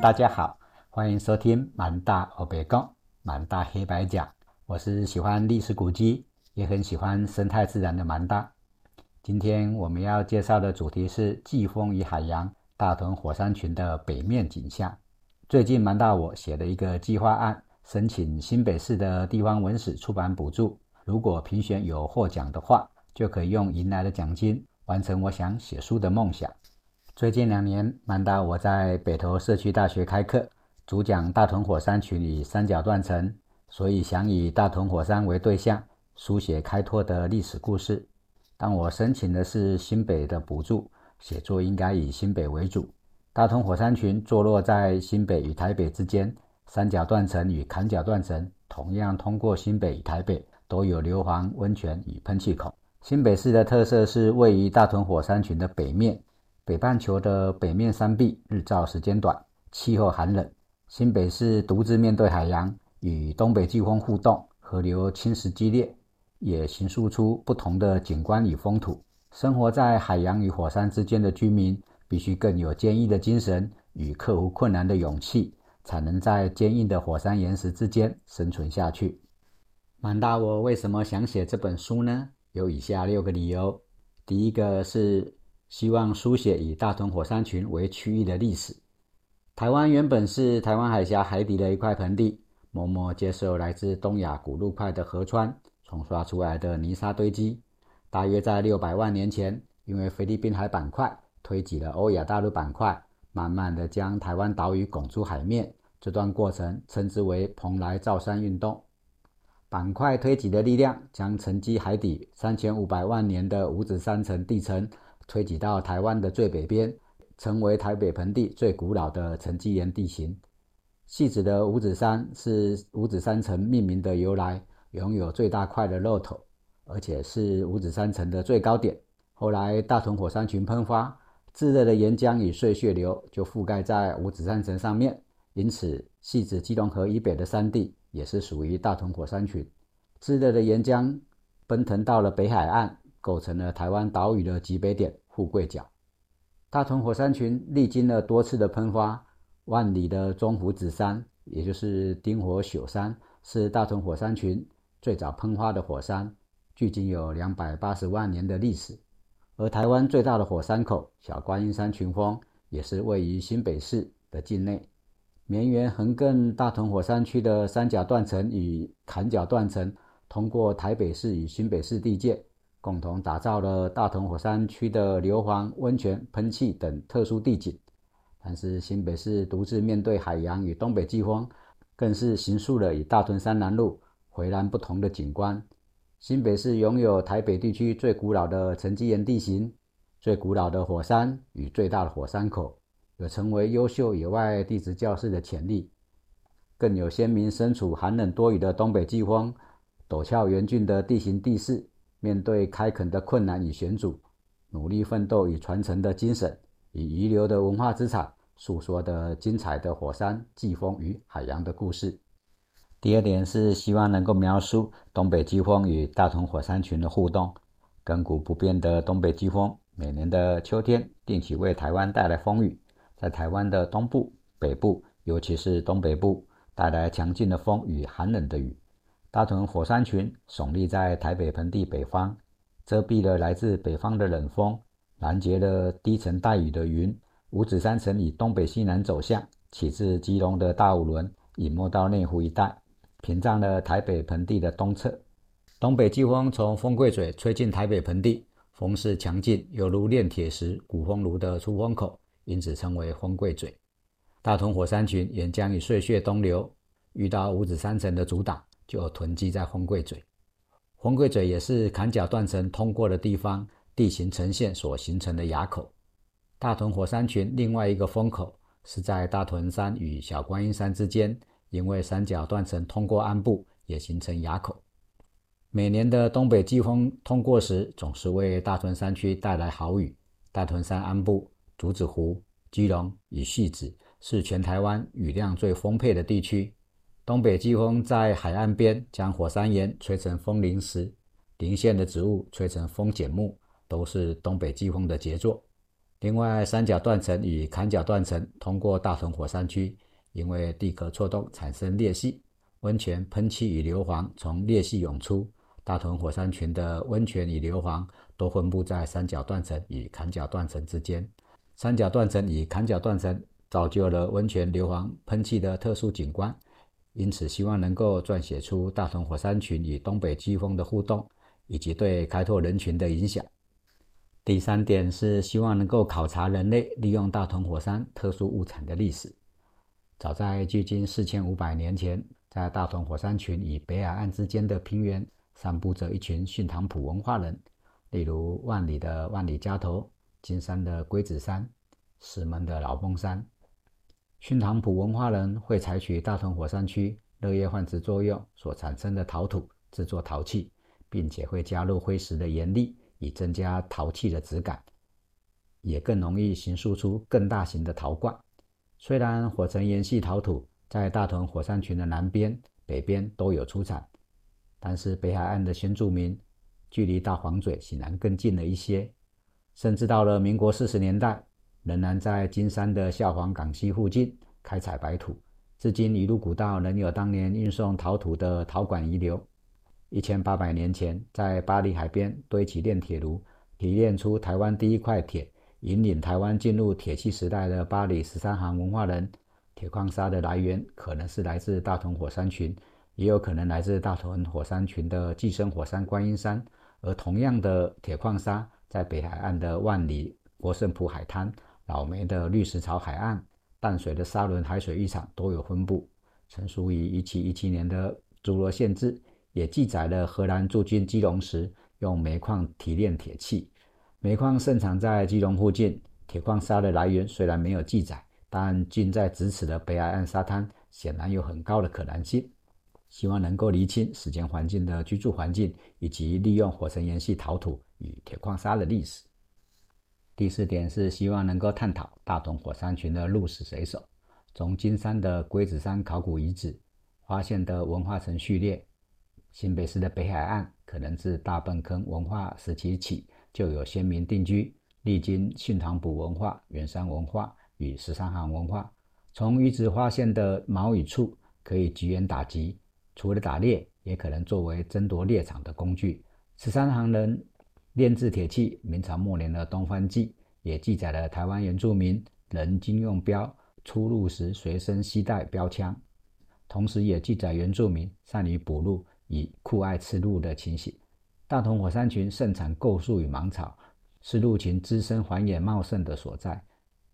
大家好，欢迎收听满大欧北讲满大黑白讲。我是喜欢历史古迹，也很喜欢生态自然的满大。今天我们要介绍的主题是季风与海洋大屯火山群的北面景象。最近满大我写了一个计划案，申请新北市的地方文史出版补助。如果评选有获奖的话，就可以用赢来的奖金完成我想写书的梦想。最近两年，满大我在北投社区大学开课，主讲大屯火山群与三角断层，所以想以大屯火山为对象，书写开拓的历史故事。但我申请的是新北的补助，写作应该以新北为主。大屯火山群坐落在新北与台北之间，三角断层与坎角断层同样通过新北与台北，都有硫磺温泉与喷气孔。新北市的特色是位于大屯火山群的北面。北半球的北面山壁日照时间短，气候寒冷。新北市独自面对海洋，与东北季风互动，河流侵蚀激烈，也形塑出不同的景观与风土。生活在海洋与火山之间的居民，必须更有坚毅的精神与克服困难的勇气，才能在坚硬的火山岩石之间生存下去。满大我为什么想写这本书呢？有以下六个理由。第一个是。希望书写以大屯火山群为区域的历史。台湾原本是台湾海峡海底的一块盆地，默默接受来自东亚古陆块的河川冲刷出来的泥沙堆积。大约在六百万年前，因为菲律宾海板块推挤了欧亚大陆板块，慢慢的将台湾岛屿拱出海面。这段过程称之为蓬莱造山运动。板块推挤的力量将沉积海底三千五百万年的五指山层地层。推挤到台湾的最北边，成为台北盆地最古老的沉积岩地形。细子的五指山是五指山城命名的由来，拥有最大块的肉头，而且是五指山城的最高点。后来大屯火山群喷发，炙热的岩浆与碎屑流就覆盖在五指山城上面，因此细子基隆河以北的山地也是属于大屯火山群。炙热的岩浆奔腾到了北海岸。构成了台湾岛屿的极北点富贵角。大屯火山群历经了多次的喷发，万里的中湖子山，也就是丁火朽山，是大屯火山群最早喷发的火山，距今有两百八十万年的历史。而台湾最大的火山口小观音山群峰，也是位于新北市的境内。绵延横亘大屯火山区的三角断层与坎角断层，通过台北市与新北市地界。共同打造了大屯火山区的硫磺温泉喷气等特殊地景，但是新北市独自面对海洋与东北季风，更是形塑了与大屯山南路回南不同的景观。新北市拥有台北地区最古老的沉积岩地形、最古老的火山与最大的火山口，有成为优秀野外地质教室的潜力，更有鲜明身处寒冷多雨的东北季风、陡峭严峻的地形地势。面对开垦的困难与险阻，努力奋斗与传承的精神，以遗留的文化资产诉说的精彩的火山、季风与海洋的故事。第二点是希望能够描述东北季风与大屯火山群的互动。亘古不变的东北季风，每年的秋天定期为台湾带来风雨，在台湾的东部、北部，尤其是东北部，带来强劲的风与寒冷的雨。大屯火山群耸立在台北盆地北方，遮蔽了来自北方的冷风，拦截了低层带雨的云。五指山层以东北西南走向，起自基隆的大五轮，隐没到内湖一带，屏障了台北盆地的东侧。东北季风从风柜嘴吹进台北盆地，风势强劲，犹如炼铁石鼓风炉的出风口，因此称为风柜嘴。大屯火山群沿江与碎屑东流，遇到五指山层的阻挡。就囤积在风柜嘴，风柜嘴也是坎角断层通过的地方，地形呈现所形成的垭口。大屯火山群另外一个风口是在大屯山与小观音山之间，因为三角断层通过安部，也形成垭口。每年的东北季风通过时，总是为大屯山区带来好雨。大屯山岸部、竹子湖、基隆与汐止是全台湾雨量最丰沛的地区。东北季风在海岸边将火山岩吹成风林石，林线的植物吹成风剪木，都是东北季风的杰作。另外，三角断层与坎角断层通过大屯火山区，因为地壳错动产生裂隙，温泉喷气与硫磺从裂隙涌出。大屯火山群的温泉与硫磺都分布在三角断层与坎角断层之间。三角断层与坎角断层造就了温泉硫磺喷气的特殊景观，因此希望能够撰写出大屯火山群与东北季风的互动，以及对开拓人群的影响。第三点是希望能够考察人类利用大屯火山特殊物产的历史。早在距今四千五百年前，在大屯火山群与北海岸之间的平原。散布着一群训塘埔文化人，例如万里的万里家头、金山的龟子山、石门的老峰山。熏塘埔文化人会采取大屯火山区热液换殖作用所产生的陶土制作陶器，并且会加入灰石的盐粒，以增加陶器的质感，也更容易形塑出更大型的陶罐。虽然火成岩系陶土在大屯火山群的南边、北边都有出产。但是北海岸的先住民距离大黄嘴显然更近了一些，甚至到了民国四十年代，仍然在金山的下黄港溪附近开采白土，至今一路古道仍有当年运送陶土的陶管遗留。一千八百年前，在巴黎海边堆起炼铁炉，提炼出台湾第一块铁，引领台湾进入铁器时代的巴黎十三行文化人，铁矿砂的来源可能是来自大同火山群。也有可能来自大屯火山群的寄生火山观音山，而同样的铁矿砂在北海岸的万里国胜浦海滩、老梅的绿石槽海岸、淡水的沙仑海水浴场都有分布。成书于1717年的《侏罗县志》也记载了荷兰驻军基隆时用煤矿提炼铁器。煤矿盛产在基隆附近，铁矿砂的来源虽然没有记载，但近在咫尺的北海岸沙滩显然有很高的可能性。希望能够厘清时间环境的居住环境，以及利用火成岩系陶土与铁矿砂的历史。第四点是希望能够探讨大同火山群的鹿死谁手。从金山的龟子山考古遗址发现的文化层序列，新北市的北海岸可能自大笨坑文化时期起就有先民定居，历经训塘埔文化、圆山文化与十三行文化。从遗址发现的毛羽处可以极远打击。除了打猎，也可能作为争夺猎场的工具。十三行人炼制铁器，明朝末年的《东方记》也记载了台湾原住民人经用标出入时随身携带标枪，同时也记载原住民善于捕鹿，以酷爱吃鹿的情形。大同火山群盛产构树与芒草，是鹿群滋生繁衍茂盛的所在。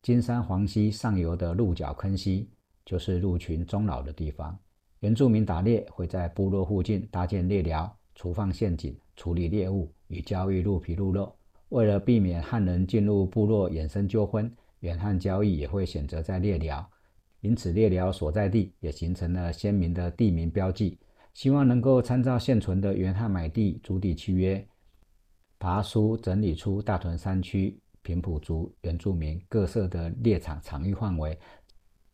金山黄溪上游的鹿角坑溪，就是鹿群终老的地方。原住民打猎会在部落附近搭建猎寮、除放陷阱、处理猎物与交易鹿皮鹿肉。为了避免汉人进入部落衍生纠纷，远汉交易也会选择在猎寮，因此猎寮所在地也形成了鲜明的地名标记。希望能够参照现存的原汉买地租地契约，爬书整理出大屯山区平埔族原住民各色的猎场场域范围。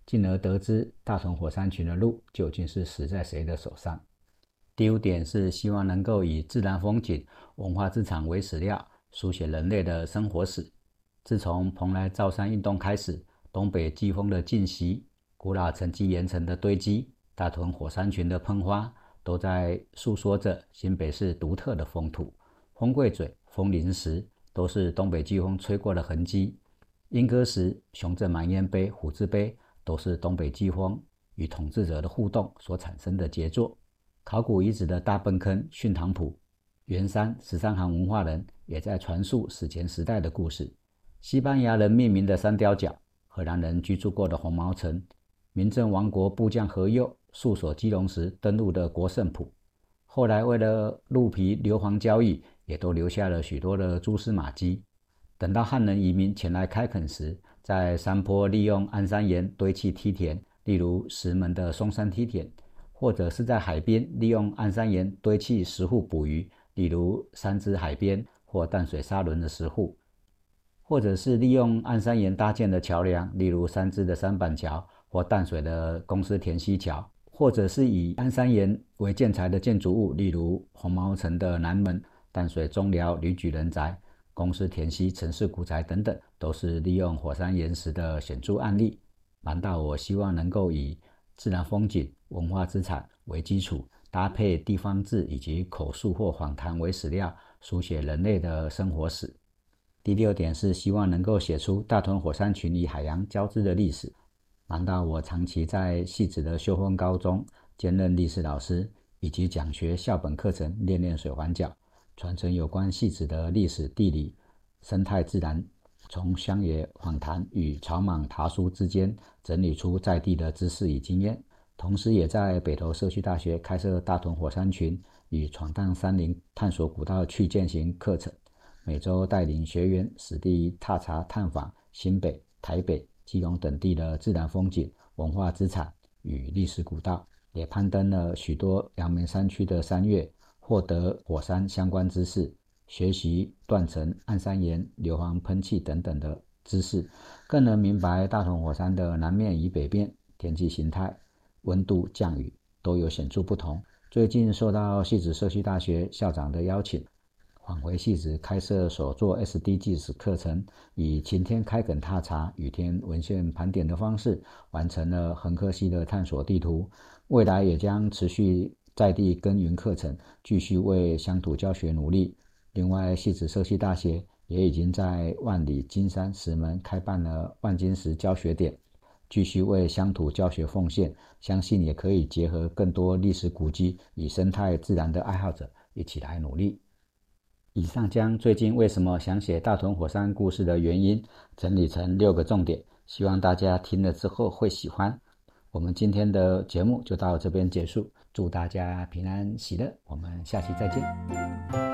进而得知大屯火山群的鹿究竟是死在谁的手上。第五点是希望能够以自然风景、文化资产为史料，书写人类的生活史。自从蓬莱造山运动开始，东北季风的侵袭、古老沉积岩层的堆积、大屯火山群的喷发，都在诉说着新北市独特的风土。风柜嘴、风林石都是东北季风吹过的痕迹。莺歌石、雄镇满烟碑、虎字碑。都是东北季风与统治者的互动所产生的杰作。考古遗址的大笨坑、训塘埔、圆山十三行文化人也在传述史前时代的故事。西班牙人命名的三雕角，荷兰人居住过的红毛城，明郑王国部将何佑戍守基隆时登陆的国胜埔，后来为了鹿皮硫磺交易，也都留下了许多的蛛丝马迹。等到汉人移民前来开垦时，在山坡利用安山岩堆砌梯田，例如石门的松山梯田；或者是在海边利用安山岩堆砌石户捕鱼，例如三支海边或淡水沙轮的石户；或者是利用安山岩搭建的桥梁，例如三支的三板桥或淡水的公司田溪桥；或者是以安山岩为建材的建筑物，例如红毛城的南门、淡水中寮吕举人宅。公司田溪、城市古宅等等，都是利用火山岩石的显著案例。蛮大我希望能够以自然风景、文化资产为基础，搭配地方志以及口述或访谈为史料，书写人类的生活史。第六点是希望能够写出大屯火山群与海洋交织的历史。难道我长期在细子的秀峰高中兼任历史老师，以及讲学校本课程练练水环角，传承有关细子的历史、地理、生态、自然。从乡野访谈与草莽爬书之间整理出在地的知识与经验，同时也在北投社区大学开设大屯火山群与闯荡山林、探索古道去践行课程，每周带领学员实地踏查探访新北、台北、基隆等地的自然风景、文化资产与历史古道，也攀登了许多阳明山区的山岳，获得火山相关知识。学习断层、暗山岩、硫磺喷气等等的知识，更能明白大屯火山的南面与北面天气形态、温度、降雨都有显著不同。最近受到戏子社区大学校长的邀请，返回戏子开设所做 SDGs 课程，以晴天开垦踏查、雨天文献盘点的方式，完成了横科系的探索地图。未来也将持续在地耕耘课程，继续为乡土教学努力。另外，戏子社区大学也已经在万里金山石门开办了万金石教学点，继续为乡土教学奉献。相信也可以结合更多历史古迹与生态自然的爱好者一起来努力。以上将最近为什么想写大屯火山故事的原因整理成六个重点，希望大家听了之后会喜欢。我们今天的节目就到这边结束，祝大家平安喜乐，我们下期再见。